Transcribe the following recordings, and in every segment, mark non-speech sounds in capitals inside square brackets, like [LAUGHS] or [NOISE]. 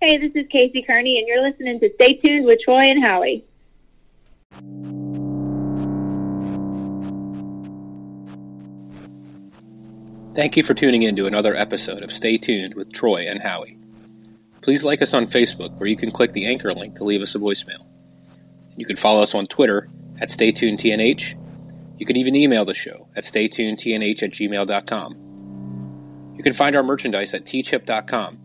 Hey, this is Casey Kearney, and you're listening to Stay Tuned with Troy and Howie. Thank you for tuning in to another episode of Stay Tuned with Troy and Howie. Please like us on Facebook, where you can click the anchor link to leave us a voicemail. You can follow us on Twitter at StayTunedTNH. You can even email the show at StayTunedTNH at gmail.com. You can find our merchandise at teechip.com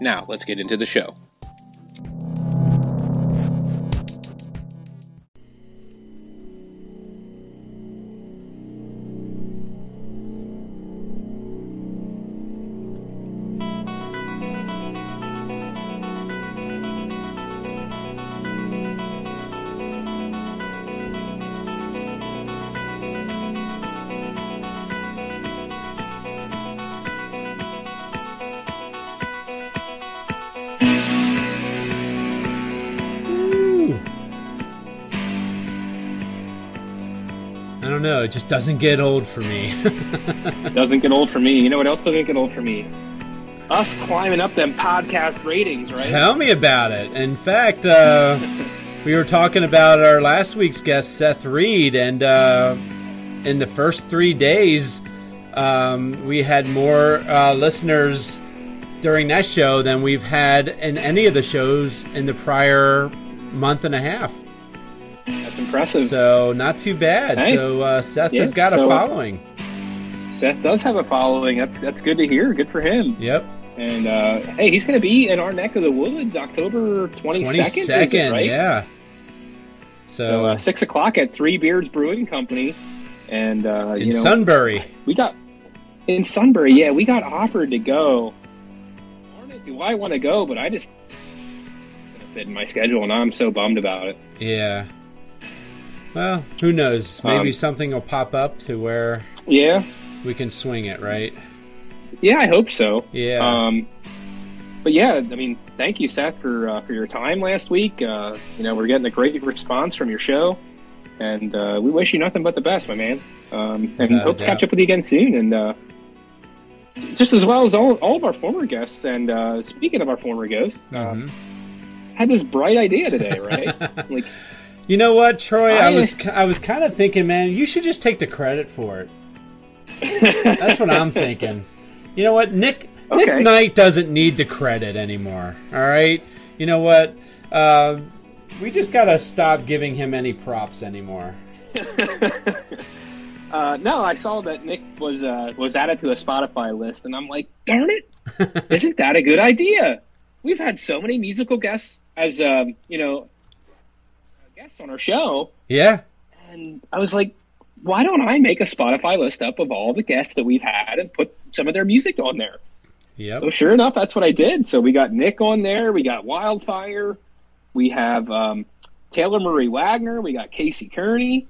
Now, let's get into the show. It just doesn't get old for me. [LAUGHS] doesn't get old for me. You know what else doesn't get old for me? Us climbing up them podcast ratings, right? Tell me about it. In fact, uh, [LAUGHS] we were talking about our last week's guest, Seth Reed, and uh, in the first three days, um, we had more uh, listeners during that show than we've had in any of the shows in the prior month and a half. Impressive. So not too bad. So uh, Seth Yeah, has got so- a following. Seth does have a following. That's that's good to hear. Good for him. Yep. And uh, hey, he's going to be in our neck of the woods, October twenty second. right? yeah. So, So uh, six o'clock at Three Beards Brewing Company, and uh, in you know Sunbury. we got in Sunbury. Yeah, we got offered to go. Do I want to go? But I just fit in my schedule, and I'm so bummed about it. Yeah. Well, who knows? Maybe Um, something will pop up to where Yeah, we can swing it, right? yeah, I hope so. Yeah. Um, but yeah, I mean, thank you, Seth, for uh, for your time last week. Uh, you know, we're getting a great response from your show, and uh, we wish you nothing but the best, my man. Um, and hope to catch up with you again soon. And uh, just as well as all, all of our former guests. And uh, speaking of our former guests, uh, Mhm. had this bright idea today, right? [LAUGHS] like, You know what, Troy? I, I- was I was kind of thinking, man, you should just take the credit for it. That's what I'm thinking. You know what, Nick Okay. Nick Knight doesn't need the credit anymore. All right. You know what? Uh, we just gotta stop giving him any props anymore. [LAUGHS] uh, no, I saw that Nick was uh, was added to a Spotify list, and I'm like, darn it, [LAUGHS] isn't that a good idea? We've had so many musical guests as um, you know guests on our show, Yeah. and I was like, why don't I make a Spotify list up of all the guests that we've had and put some of their music on there? Yeah. So sure enough, that's what I did. So we got Nick on there, we got Wildfire, we have um, Taylor Marie Wagner, we got Casey Kearney,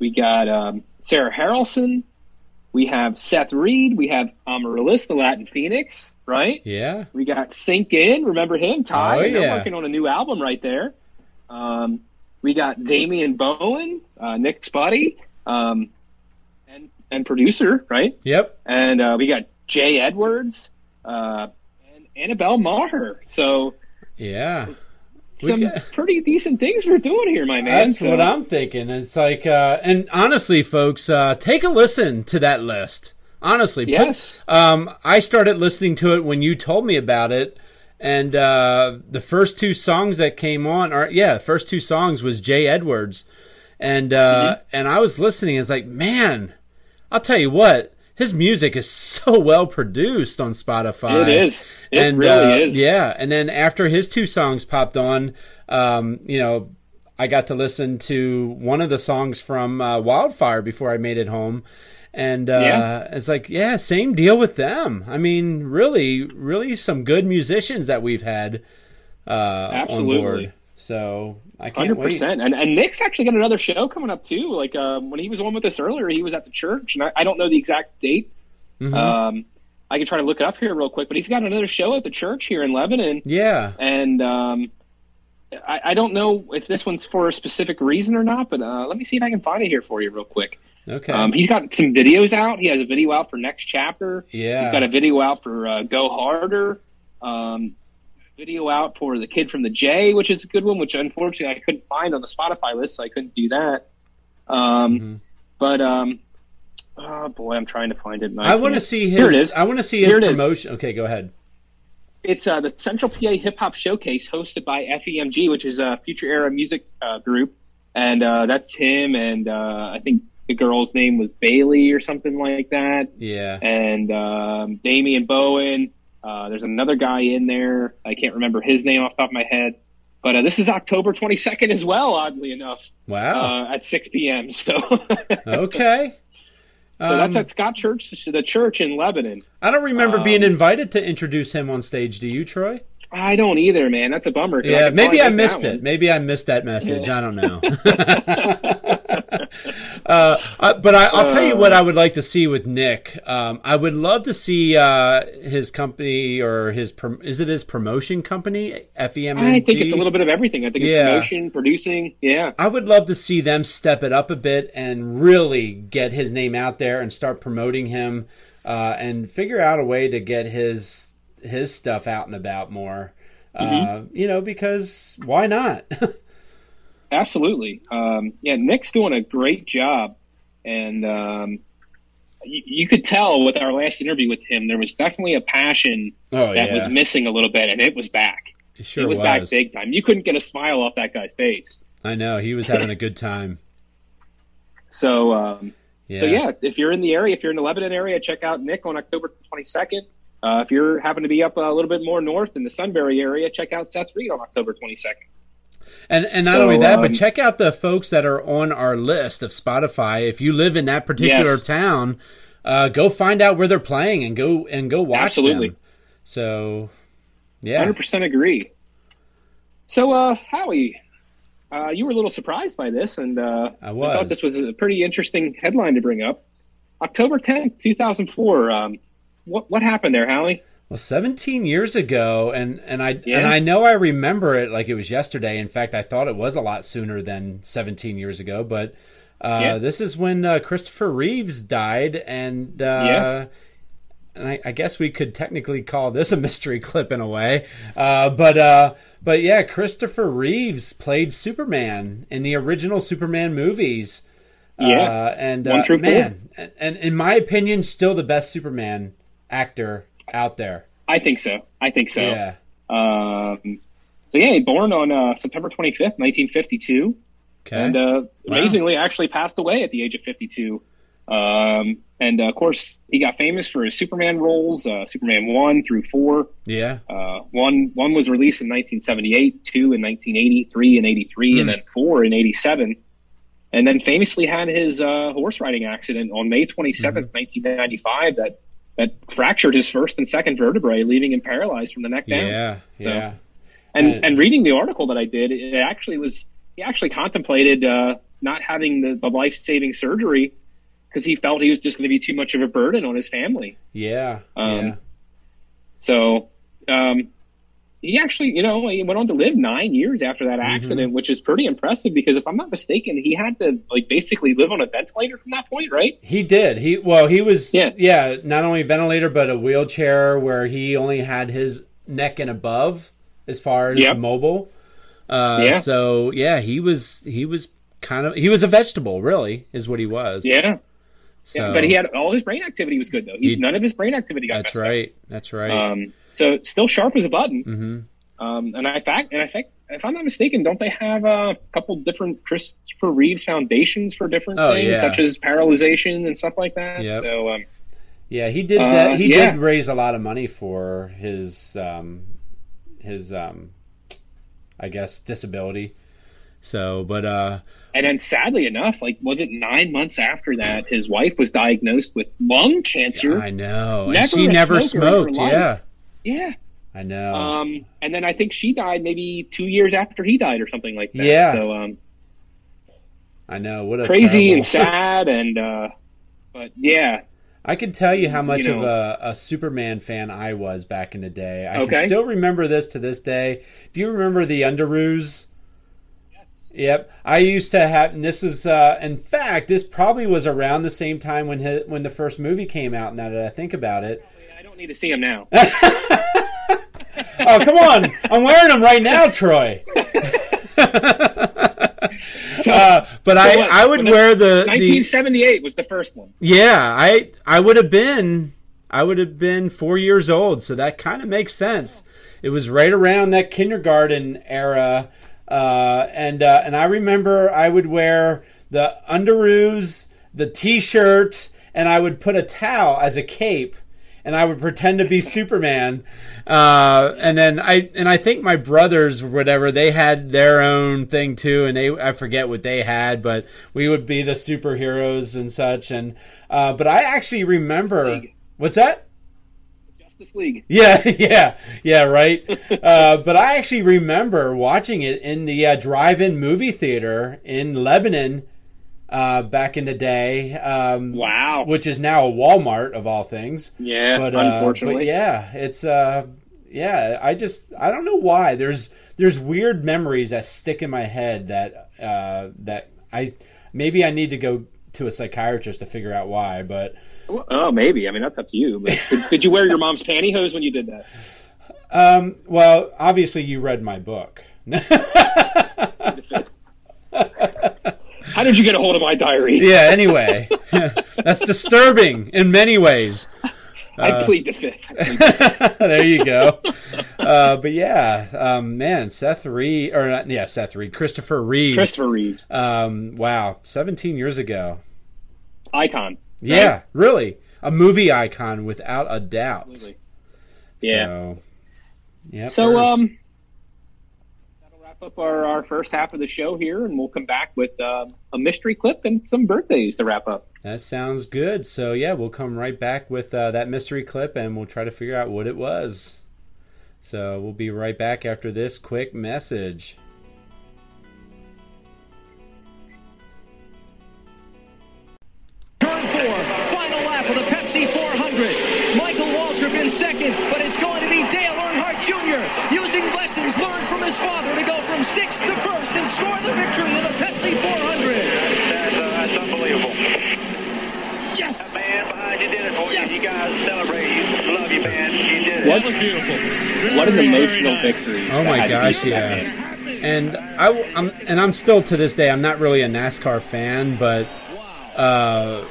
we got um, Sarah Harrelson, we have Seth Reed, we have Amaryllis, the Latin Phoenix, right? Yeah. We got Sink In, remember him? Ty, Oh, and they're yeah. working on a new album right there. Um, we got Damian Bowen, uh, Nick's buddy, um, and and producer, right? Yep. And uh, we got Jay Edwards uh, and Annabelle Maher. So Yeah. Some got- pretty decent things we're doing here, my man. That's So- what I'm thinking. It's like, uh, and honestly, folks, uh, take a listen to that list. Honestly, put- Yes. um, I started listening to it when you told me about it, and uh, the first two songs that came on, are yeah, the first two songs was Jay Edwards, and uh, Mm-hmm. and I was listening. It's like, man, I'll tell you what. His music is [LAUGHS] so well produced on Spotify. It is. It and, really uh, is. Yeah, and then after his two songs popped on, um, you know, I got to listen to one of the songs from uh, Wildfire before I made it home, and uh, Yeah. it's like, yeah, same deal with them. I mean, really, really, some good musicians that we've had uh, on Absolutely. board. So I can't Hundred wait. percent, and and Nick's actually got another show coming up too. Like um, when he was on with us earlier, he was at the church, and I, I don't know the exact date. Mhm. Um, I can try to look it up here real quick, but he's got another show at the church here in Lebanon, yeah, and um, I, I don't know if this one's for a specific reason or not. But uh, let me see if I can find it here for you real quick. Okay, Um, he's got some videos out. He has a video out for next chapter. yeah, He's got a video out for uh, Go Harder. Um, video out for the kid from the J, which is a good one, which unfortunately I couldn't find on the Spotify list, so I couldn't do that. Um, Mhm. But um, oh boy, I'm trying to find it. I want to see his. Here it is. I want to see his Here it is. promotion. Okay, go ahead. It's uh, the Central PA Hip Hop Showcase hosted by FEMG, which is a future era music uh, group, and uh, that's him and uh, I think the girl's name was Bailey or something like that. Yeah, and um, Damian Bowen. Uh, there's another guy in there. I can't remember his name off the top of my head. But uh, this is October 22nd as well, oddly enough, wow. uh, at 6 p.m. [LAUGHS] So, okay. so that's Um, at Scott Church, the church in Lebanon. I don't remember being um, invited to introduce him on stage. Do you, Troy? I don't either, man. That's a bummer. Yeah, could maybe I missed it. one. Maybe I missed that message. I don't know. [LAUGHS] [LAUGHS] uh, uh, but I, I'll tell you what I would like to see with Nick. Um, I would love to see uh, his company or his prom- is it his promotion company? FEM. I think it's a little bit of everything. I think it's Yeah. promotion, producing. Yeah. I would love to see them step it up a bit and really get his name out there and start promoting him uh, and figure out a way to get his his stuff out and about more. Uh, you know, because why not? [LAUGHS] Absolutely. Um, yeah, Nick's doing a great job, and um, you, you could tell with our last interview with him, there was definitely a passion oh that yeah, was missing a little bit, and it was back. it sure it was, back big time. You couldn't get a smile off that guy's face. I know he was having a good time. [LAUGHS] So, um, Yeah. so yeah, if you're in the area, if you're in the Lebanon area, check out Nick on October 22nd. Uh, if you're happen to be up a little bit more north in the Sunbury area, check out Seth Reed on October 22nd. And and not So, only that, but um, check out the folks that are on our list of Spotify. If you live in that particular Yes. town, uh, go find out where they're playing and go and go watch Absolutely. them. So, yeah, Hundred percent agree. So, uh, Howie, uh, you were a little surprised by this, and uh, I was. thought this was a pretty interesting headline to bring up. October tenth, two thousand four. Um, what what happened there, Hallie? Well, 17 years ago, and and I Yeah. and I know I remember it like it was yesterday. In fact, I thought it was a lot sooner than 17 years ago. But uh, Yeah. this is when uh, Christopher Reeves died, and uh, Yes. and I, I guess we could technically call this a mystery [LAUGHS] clip in a way. Uh, but uh, but yeah, Christopher Reeves played Superman in the original Superman movies. Yeah. uh, and uh, man, and, and in my opinion, still the best Superman actor out there. I think so. I think so. Yeah. Um, so yeah, he born on uh, September twenty fifth, nineteen fifty two. Okay. and uh, amazingly actually passed away at the age of 52 um, and uh, of course he got famous for his superman roles uh, superman 1 through 4 yeah. uh, one one was released in 1978 2 in 1980 3 in 83 Hmm. and then 4 in 87 and then famously had his uh, horse riding accident on may 27th Mm-hmm. 1995 that that fractured his first and second vertebrae leaving him paralyzed from the neck down Yeah. So- Yeah. and And- and reading the article that I did, it actually was he actually contemplated uh, not having the, the life saving surgery because he felt he was just going to be too much of a burden on his family. Yeah. Um, yeah. So um, he actually, you know, he went on to live nine years after that Mm-hmm. accident, which is pretty impressive because if I'm not mistaken, he had to like basically live on a ventilator from that point, right? He did. He well, he was Yeah. yeah, not only ventilator but a wheelchair where he only had his neck and above as far as Yep. mobile. Uh Yeah. so yeah, he was he was kind of he was a vegetable, really, is what he was. Yeah. So, yeah. But he had all his brain activity was good though. He, He- none of his brain activity got That's messed up. right. That's right. Um, so still sharp as a button. mhm. Um, and I fact, and I think, if I'm not mistaken, don't they have a couple different Christopher Reeves foundations for different Oh, things, yeah. such as paralyzation and stuff like that? Yep. So, um, Yeah, he did. Uh, that. he yeah. did raise a lot of money for his um, his um, I guess disability. So, but uh, and then sadly enough, like, was it nine months after that, his wife was diagnosed with lung cancer? I know, and she never smoked. Yeah, yeah. I know. Um, and then I think she died maybe two years after he died or something like that. Yeah. So um, I know. What a crazy terrible- and sad, and uh, but yeah, I can tell you how much You know. of a, a Superman fan I was back in the day. I Okay. can still remember this to this day. Do you remember the Underoos? Yep, I used to have. And this is, uh, in fact, this probably was around the same time when hi when the first movie came out. Now that I think about it, I don't need to see him now. [LAUGHS] oh come on, I'm wearing them right now, Troy. [LAUGHS] uh, but I, what? I would When the- wear the, the 1978 was the first one. Yeah, I I would have been I would have been four years old, so that kind of makes sense. It was right around that kindergarten era, uh, and uh, and I remember I would wear the underoos, the t-shirt, and I would put a towel as a cape, and I would pretend to be [LAUGHS] Superman. Uh, and then I and I think my brothers or whatever they had their own thing too, and they I forget what they had, but we would be the superheroes and such. And uh, but I actually remember what's that? Justice League. [LAUGHS] Yeah, yeah, yeah, right. uh, but I actually remember watching it in the uh, drive-in movie theater in Lebanon uh, back in the day. Um, Wow. Which is now a Walmart of all things. Yeah, But, uh, unfortunately. but yeah, it's uh, yeah. I just I don't know why. There's there's weird memories that stick in my head that uh, that I maybe I need to go to a psychiatrist to figure out why. But Oh, maybe. I mean, that's up to you. But did, did you wear your mom's pantyhose when you did that? um, well, obviously you read my book. How did you get a hold of my diary? yeah. Anyway, [LAUGHS] that's disturbing in many ways. I plead the fifth. [LAUGHS] there you go. Uh, but yeah, um, man, Seth Reed or not, yeah, Seth Reed, Christopher Reeves. Christopher Reeves, Um, wow, 17 years ago. icon. Yeah, really, a movie icon without a doubt. Absolutely. Yeah. So, yeah. So, um, that'll wrap up our, our first half of the show here, and we'll come back with um, a mystery clip and some birthdays to wrap up. that sounds good. So yeah, we'll come right back with uh, that mystery clip, and we'll try to figure out what it was. So we'll be right back after this quick message. Second, but it's going to be Dale Earnhardt Jr. using lessons learned from his father to go from sixth to first and score the victory in the Pepsi 400. That's, uh, that's unbelievable. Yes! Man behind you did it for Yes. you. You guys celebrate. You love you, man. You did it. What was beautiful. What an emotional victory! Oh my that had to gosh, be. yeah. And I, am and I'm still to this day. I'm not really a NASCAR fan, but uh,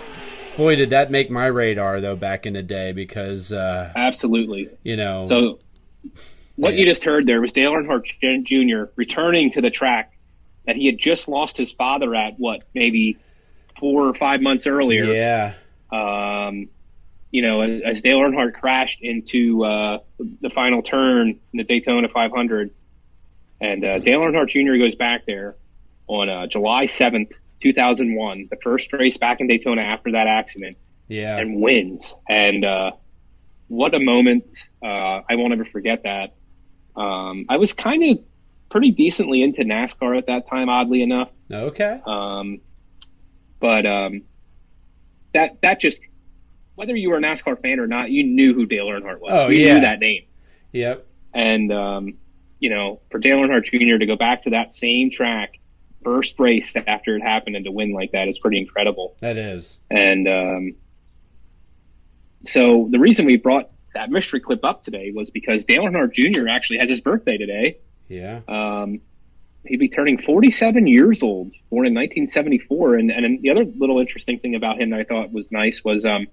boy, did that make my radar though back in the day because uh, Absolutely. you know. So, what Yeah. you just heard there was Dale Earnhardt Jr. returning to the track that he had just lost his father at. What, maybe four or five months earlier? yeah, um, you know, as, as Dale Earnhardt crashed into uh, the final turn in the Daytona 500, and uh, Dale Earnhardt Jr. goes back there on uh, July 7th, 2001, the first race back in Daytona after that accident, yeah, and wins. And uh, what a moment! Uh, I won't ever forget that. Um, I was kind of pretty decently into NASCAR at that time, oddly enough. okay, Um, but um, that that just whether you were a NASCAR fan or not, you knew who Dale Earnhardt was. Oh, you yeah. knew that name. yep, And um, you know, for Dale Earnhardt Jr. to go back to that same track, first race after it happened, and to win like that is pretty incredible. that is. And um, so the reason we brought that mystery clip up today was because Dale Earnhardt Jr. actually has his birthday today. Yeah, Um, he'd be turning 47 years old, born in 1974. And, and the other little interesting thing about him that I thought was nice was, um,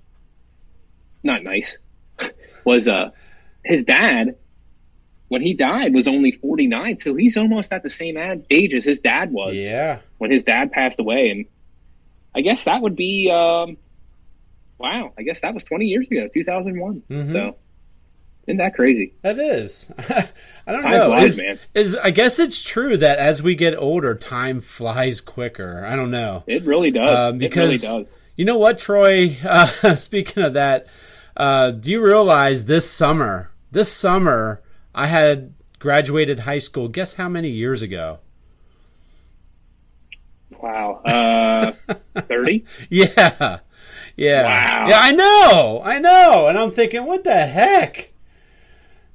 not nice, [LAUGHS] was uh, his dad, when he died, was only 49. So he's almost at the same age as his dad was yeah, when his dad passed away. And I guess that would be, um, wow, I guess that was 20 years ago, 2001. Mhm. So isn't that crazy? that is. [LAUGHS] I don't Time know. flies, is, man. is I guess it's true that as we get older, time flies quicker. I don't know. It really does. Um, because- it really does. You know what, Troy? [LAUGHS] Uh, speaking of that, uh, do you realize this summer, this summer, I had graduated high school. Guess how many years ago? Wow. Uh, 30? [LAUGHS] Yeah. Yeah. Wow. Yeah, I know. I know. And I'm thinking, what the heck?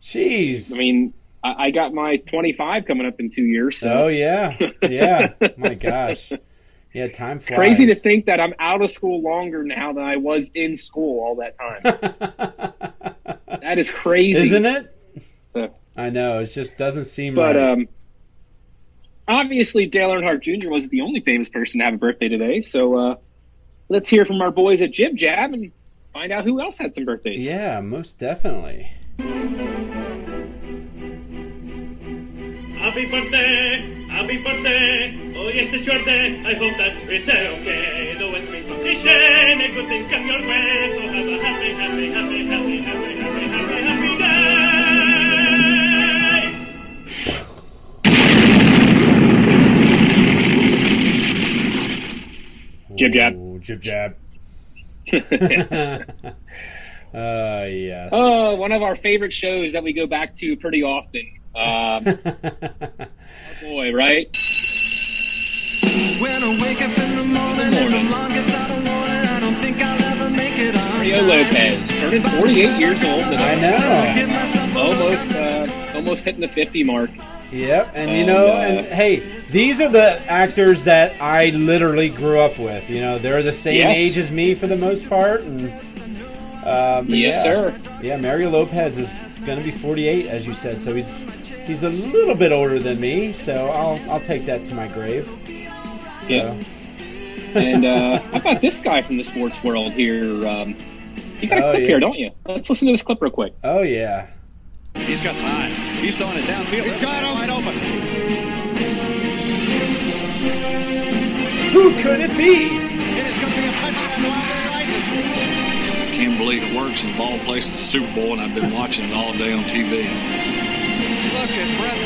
Jeez. I mean, I, I got my 25 coming up in two years. So oh yeah. Yeah. [LAUGHS] My gosh. Yeah, time flies. crazy to think that I'm out of school longer now than I was in school all that time. [LAUGHS] that is crazy. Isn't it? So- I know. It just doesn't seem But right. um, obviously, Dale Earnhardt Jr. wasn't the only famous person to have a birthday today. So uh, let's hear from our boys at Jib Jab and find out who else had some birthdays. yeah, most definitely. Happy birthday, happy birthday. Oh yes, it's your day. I hope that it's okay. Though it may sound cliche, may good things come your way. So have a happy, happy, happy, happy, happy, happy, happy, Jib jab. Jib jab. [LAUGHS] [LAUGHS] uh, yes. Oh, one of our favorite shows that we go back to pretty often. Um, [LAUGHS] boy, right? When I wake up in the morning and the alarm gets out of warning, I don't think I'll ever make it on Mario. Lopez, turning 48 years old and I know. Give myself a Almost, uh, almost hitting the 50 mark. Yep, and you And, know, uh, and hey, these are the actors that I literally grew up with. You know, they're the same Yes. age as me for the most part, and but Yes, yeah. sir. Yeah, Mario Lopez is going to be 48, as you said, so he's he's a little bit older than me. So I'll I'll take that to my grave. So, Yeah. And uh, how about this guy from the sports world here? Um, you got a Oh, clip yeah. here, don't you? Let's listen to this clip real quick. Oh yeah. He's got time. He's throwing it downfield. He's got him wide open. Who could it be? It is going to be a touchdown to Albert Rising. Can't believe it works and ball places the Super Bowl, and I've been watching it all day on TV.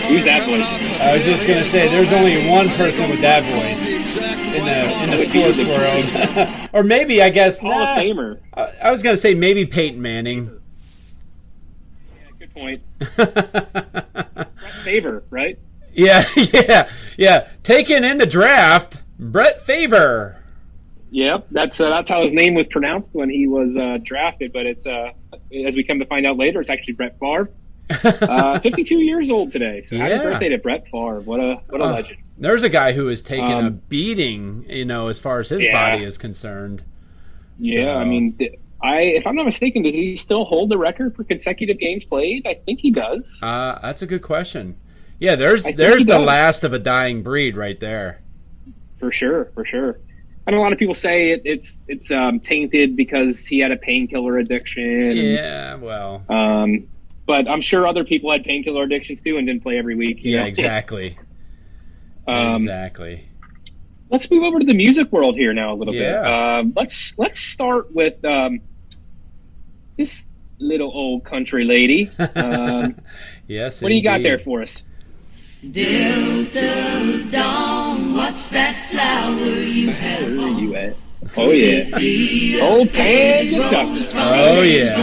Who's that voice? I was just gonna say, there's only one person with that voice in the in the sports world, [LAUGHS] or maybe I guess Hall nah, of Famer. I I was gonna say maybe Peyton Manning. Yeah, good point. [LAUGHS] Brett Favor, right? Yeah, [LAUGHS] yeah, yeah. Taken in the draft, Brett Favor. Yep, that's uh, that's how his name was pronounced when he was uh, drafted. But it's uh, as we come to find out later, it's actually Brett Favre. [LAUGHS] Uh, 52 years old today. So happy Yeah. birthday to Brett Favre. What a what a Uh, legend. There's a guy who has taken a Um, beating, you know, as far as his Yeah. body is concerned. Yeah, so- I mean, I if I'm not mistaken, does he still hold the record for consecutive games played? I think he does. Uh, that's a good question. Yeah, there's there's the does. last of a dying breed right there. For sure, for sure. I know a lot of people say it, it's it's um, tainted because he had a painkiller addiction. Yeah, well, Um, but I'm sure other people had painkiller addictions too and didn't play every week. yeah, know? [LAUGHS] exactly, Um, exactly. Let's move over to the music world here now a little bit. Yeah. Um, let's let's start with um, this little old country lady. [LAUGHS] Um, Yes. what do you got there for us? Delta Dawn, what's that flower you [LAUGHS] have Where are on? you at? Oh yeah, Old Tanya Tucker. Oh, yeah.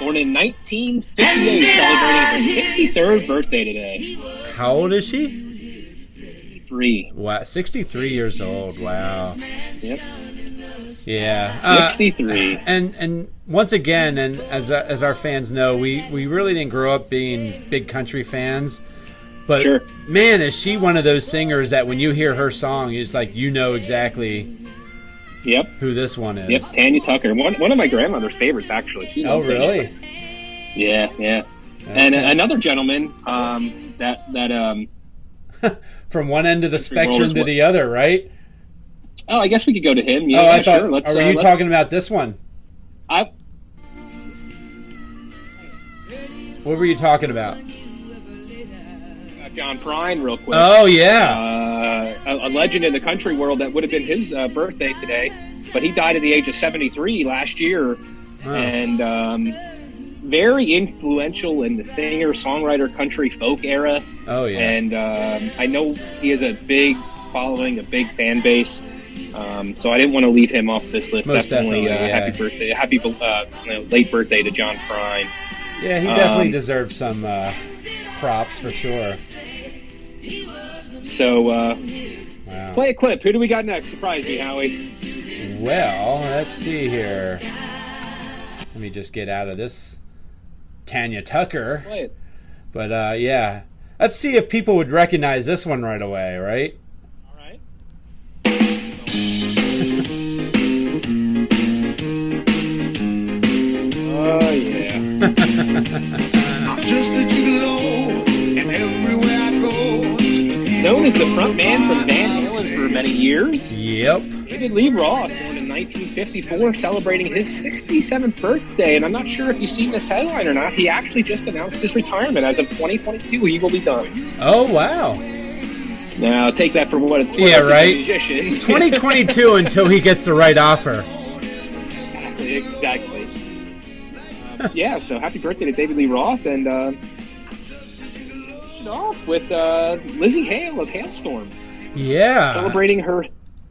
born in 1958, celebrating her 63rd birthday today. How old is she? Three. Wow, 63 years old. Wow. Yep. Yeah. Uh, 63. and and once again, and as as our fans know, we we really didn't grow up being big country fans. But Sure. man, is she one of those singers that when you hear her song, it's like you know exactly Yep. who this one is. Yep. Tanya Tucker. One, one of my grandmother's favorites, actually. She's Oh, really? Yeah, yeah. And uh, another gentleman um, that that um, [LAUGHS] From one end of the spectrum to the other, right? oh, I guess we could go to him. Yeah, oh, I thought. sure. Let's, were uh, you let's- talking about this one? I, What were you talking about? Uh, John Prine, real quick. Oh yeah. uh, a, a legend in the country world that would have been his uh, birthday today, but he died at the age of 73 last year, and um, very influential in the singer songwriter country folk era. Oh yeah. And um, I know he has a big following, a big fan base. Um, so I didn't want to leave him off this list. Most definitely, uh, yeah. happy birthday, happy uh, you know, late birthday to John Prine. Yeah, he definitely Um, deserves some uh, props for sure. So, uh, Wow. play a clip. Who do we got next? Surprise me, Howie. Well, let's see here. Let me just get out of this Tanya Tucker. Play it. But uh, yeah, let's see if people would recognize this one right away, right? All right. [LAUGHS] Oh yeah. Known as the front man from Van Halen for many years, Yep. David Lee Roth, born in 1954, celebrating his 67th birthday. And I'm not sure if you've seen this headline or not. He actually just announced his retirement as of 2022. He will be done. Oh wow. Now take that for what it's worth. Yeah, right. Musician. [LAUGHS] 2022 until he gets the right offer. exactly. Exactly. Um, yeah. So happy birthday to David Lee Roth, and uh, it off with uh, Lzzy Hale of Halestorm. Yeah. celebrating her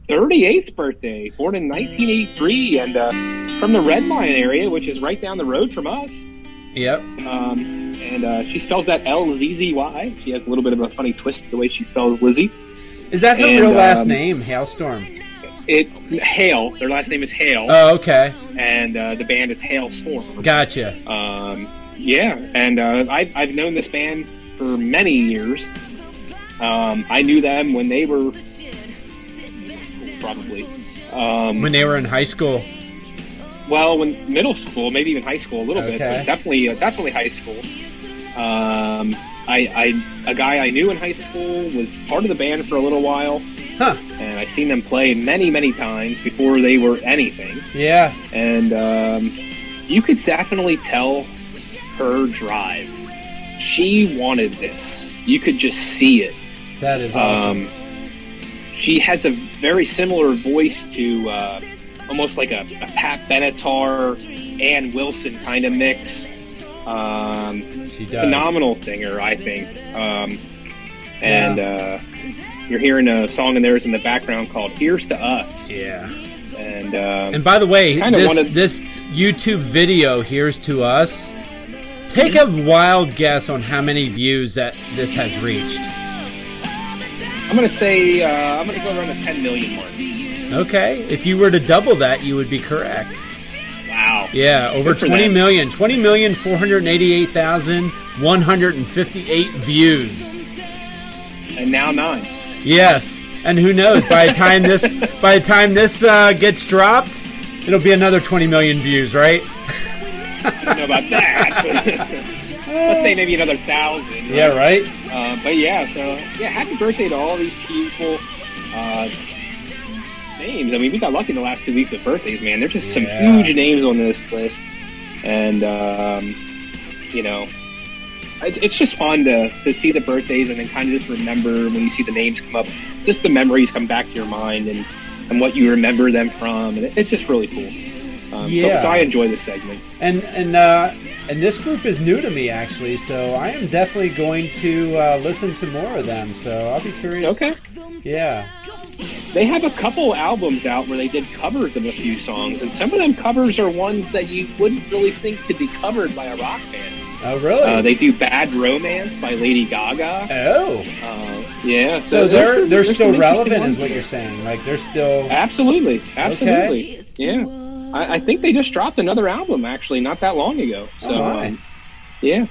38th birthday, born in 1983, and uh, from the Red Lion area, which is right down the road from us. Yep. Um, and uh, she spells that L Z Z Y. She has a little bit of a funny twist the way she spells Lizzie. Is that her And, real last um, name? Halestorm. It Hale. Their last name is Hale, Oh, okay. and uh, the band is Halestorm. Gotcha. Um, yeah, and uh, I've, I've known this band for many years. Um, I knew them when they were probably. Um, When they were in high school. Well, when middle school, maybe even high school a little bit, but definitely, uh, definitely high school. Um, I, I, a guy I knew in high school was part of the band for a little while, Huh. and I've seen them play many, many times before they were anything. Yeah. And um, you could definitely tell her drive. She wanted this. You could just see it. That is awesome. Um, she has a very similar voice to uh, almost like a, a Pat Benatar, Ann Wilson kind of mix. Um, she does. phenomenal singer, I think. Um, and uh, you're hearing a song in theirs in the background called "Here's to Us." Yeah. And um, And by the way, this wanted- this YouTube video here's to us. Take a wild guess on how many views that this has reached. I'm gonna say uh, I'm gonna go around the 10 million mark. Okay, if you were to double that, you would be correct. Wow. Yeah, over Good for 20 them. million. 20 million 488,158 views. And now nine. Yes, and who knows? By the time this by the time this uh, gets dropped, it'll be another 20 million views, right? [LAUGHS] I don't know about that. [LAUGHS] Let's say maybe another thousand. Yeah, right. Uh, but yeah, so yeah, happy birthday to all these people. Uh, names. I mean, we got lucky in the last two weeks with birthdays, man. There's just some Yeah. huge names on this list, and um, you know, it, it's just fun to, to see the birthdays and then kind of just remember when you see the names come up, just the memories come back to your mind and and what you remember them from, and it, it's just really cool. Um, Yeah. so, I enjoy this segment. And and uh, and this group is new to me actually, so I am definitely going to uh, listen to more of them. So I'll be curious. Okay. Yeah. They have a couple albums out where they did covers of a few songs, and some of them covers are ones that you wouldn't really think could be covered by a rock band. Oh really? Uh, they do "Bad Romance" by Lady Gaga. oh. Uh, yeah, So there's they're some- they're still relevant, is what there. you're saying. Like they're still Absolutely, absolutely. Yeah, I, I think they just dropped another album actually not that long ago. So Oh, um, yeah,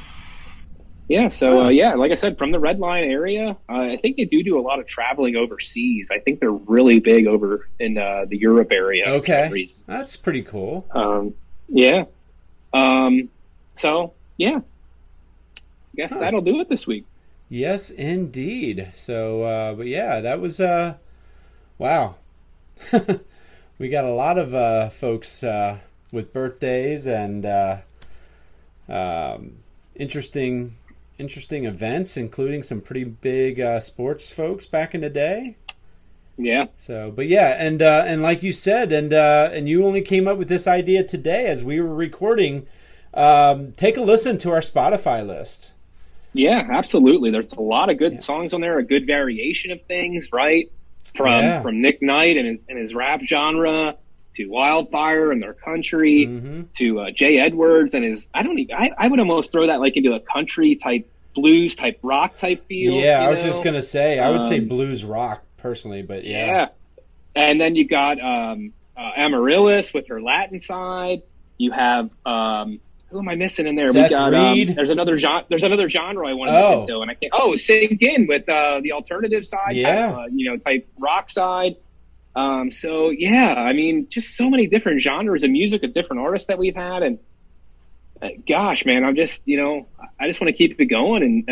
yeah. So uh, yeah, like I said, from the Red Lion area, uh, I think they do do a lot of traveling overseas. I think they're really big over in uh, the Europe area. for okay. That's pretty cool. Um, yeah. Um, so yeah, I guess that'll do it this week. Yes, indeed. So, uh, but yeah, that was uh, wow. [LAUGHS] we got a lot of uh, folks uh, with birthdays and uh, um, interesting, interesting events, including some pretty big uh, sports folks back in the day. Yeah. So, but yeah, and uh, and like you said, and uh, and you only came up with this idea today as we were recording. Um, take a listen to our Spotify list. Yeah, absolutely. There's a lot of good songs on there, a good variation of things, right? From Yeah. from Nick Knight and his and his rap genre to Wildfire and their country Mm-hmm. to uh, Jay Edwards and his. I don't. Even, I I would almost throw that like into a country type blues type rock type feel. Yeah, I was know? just gonna say I would say Um, blues rock personally, but yeah, Yeah. And then you got um, uh, Amaryllis with her Latin side. You have um, who am I missing in there? Seth we got Reed. Um, there's another genre. There's another genre I wanted Oh. to get to, and I can't. Oh, Sink In with uh, the alternative side. Yeah. type, uh, you know, type rock side. Um, so yeah, I mean, just so many different genres of music of different artists that we've had, and uh, gosh, man, I'm just you know, I just want to keep it going and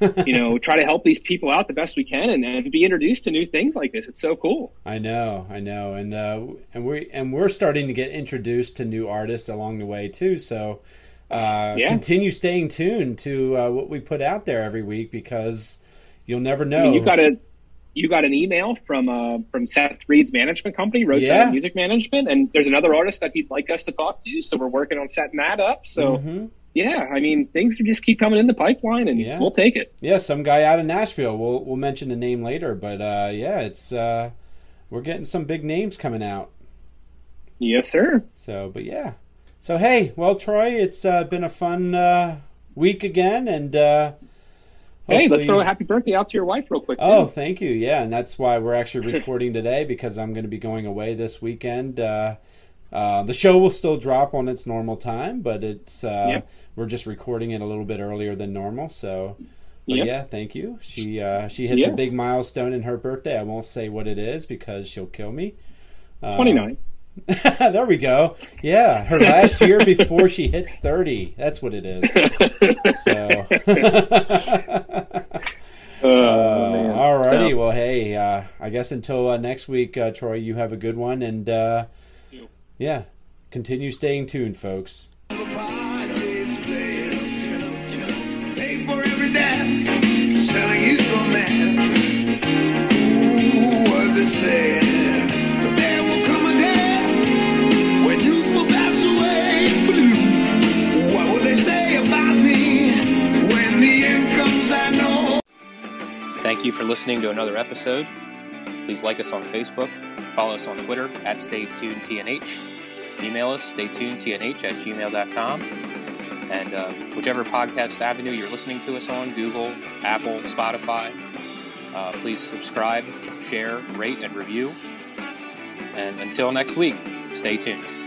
and you know [LAUGHS] try to help these people out the best we can and, and be introduced to new things like this. It's so cool. I know, I know, and uh, and we and we're starting to get introduced to new artists along the way too. So uh, Yeah. continue staying tuned to uh, what we put out there every week because you'll never I know. mean, you got a you got an email from uh, from Seth Reed's management company, Roadside Yeah. Music Management, and there's another artist that he'd like us to talk to. So we're working on setting that up. So Mhm. yeah, I mean things just keep coming in the pipeline, and Yeah. we'll take it. Yeah, some guy out of Nashville. We'll we'll mention the name later, but uh, yeah, it's uh, we're getting some big names coming out. Yes, sir. So, but yeah. So hey, well, Troy, it's uh, been a fun uh, week again, and uh, Hey, let's throw a happy birthday out to your wife real quick. Oh, too. thank you. Yeah, and that's why we're actually [LAUGHS] recording today because I'm going to be going away this weekend. Uh, uh, the show will still drop on its normal time, but it's uh, Yep. we're just recording it a little bit earlier than normal. So, but Yep. yeah, thank you. She uh, she hits a big milestone in her birthday. I won't say what it is because she'll kill me. Twenty nine. [LAUGHS] there we go. Yeah, her last year before she hits thirty. That's what it is. So. [LAUGHS] Oh, man. [LAUGHS] All righty. So- Well, hey, uh, I guess until uh, next week, uh, Troy, you have a good one. And uh, yeah, continue staying tuned, folks. Pay for every dance, selling his romance. Thank you for listening to another episode. Please like us on Facebook, follow us on Twitter at StayTunedTNH, email us staytunedtnh at gmail.com, and uh, whichever podcast avenue you're listening to us on Google, Apple, Spotify uh, please subscribe, share, rate, and review. And until next week, stay tuned.